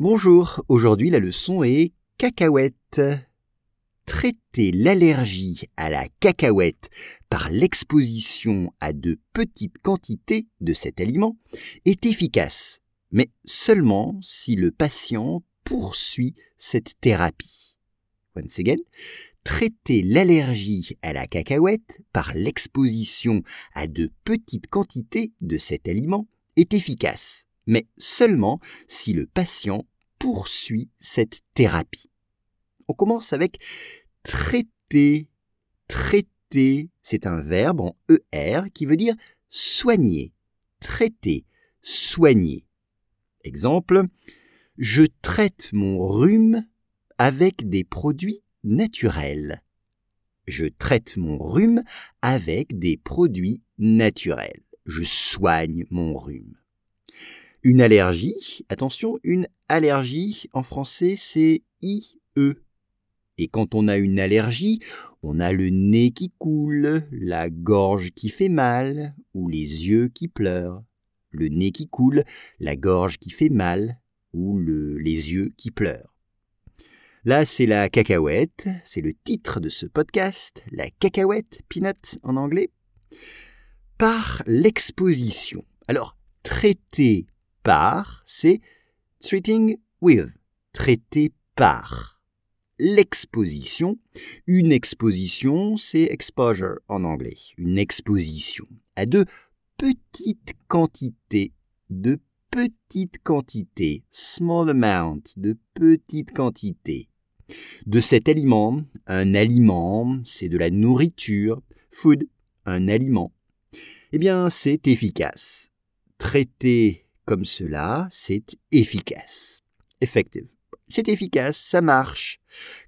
Bonjour, aujourd'hui la leçon est cacahuète. Traiter l'allergie à la cacahuète par l'exposition à de petites quantités de cet aliment est efficace, mais seulement si le patient poursuit cette thérapie. Once again, traiter l'allergie à la cacahuète par l'exposition à de petites quantités de cet aliment est efficace, mais seulement si le patient poursuit cette thérapie. On commence avec traiter. Traiter, c'est un verbe en ER qui veut dire soigner, traiter, soigner. Exemple, je traite mon rhume avec des produits naturels. Je traite mon rhume avec des produits naturels. Je soigne mon rhume. Une allergie, attention, une allergie en français c'est IE. Et quand on a une allergie, on a le nez qui coule, la gorge qui fait mal ou les yeux qui pleurent. Le nez qui coule, la gorge qui fait mal ou les yeux qui pleurent. Là, c'est la cacahuète, c'est le titre de ce podcast, la cacahuète, peanut en anglais, par l'exposition. Alors, traiter par, c'est treating with, traiter par. L'exposition, une exposition, c'est exposure en anglais, une exposition à de petites quantités, de petites quantités, small amount, de petites quantités. De cet aliment, un aliment, c'est de la nourriture, food, un aliment. Eh bien, c'est efficace. Traiter comme cela, c'est efficace. Effective. C'est efficace, ça marche.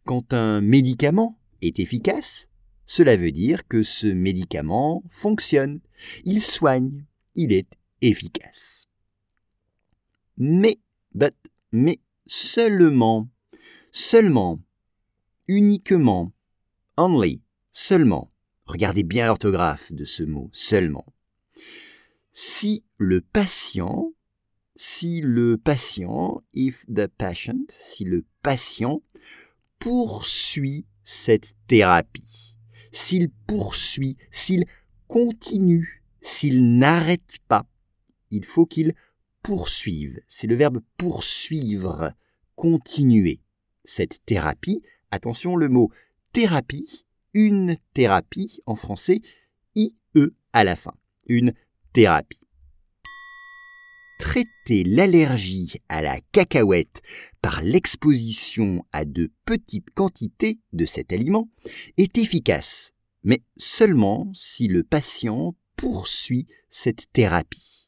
Quand un médicament est efficace, cela veut dire que ce médicament fonctionne, il soigne, il est efficace. Mais, but, mais seulement, seulement, uniquement, only, seulement. Regardez bien l'orthographe de ce mot, seulement. Si le patient si le patient, if the patient, si le patient poursuit cette thérapie, s'il poursuit, s'il continue, s'il n'arrête pas, il faut qu'il poursuive. C'est le verbe poursuivre, continuer. Cette thérapie, attention le mot thérapie, une thérapie en français, IE à la fin, une thérapie traiter l'allergie à la cacahuète par l'exposition à de petites quantités de cet aliment est efficace, mais seulement si le patient poursuit cette thérapie.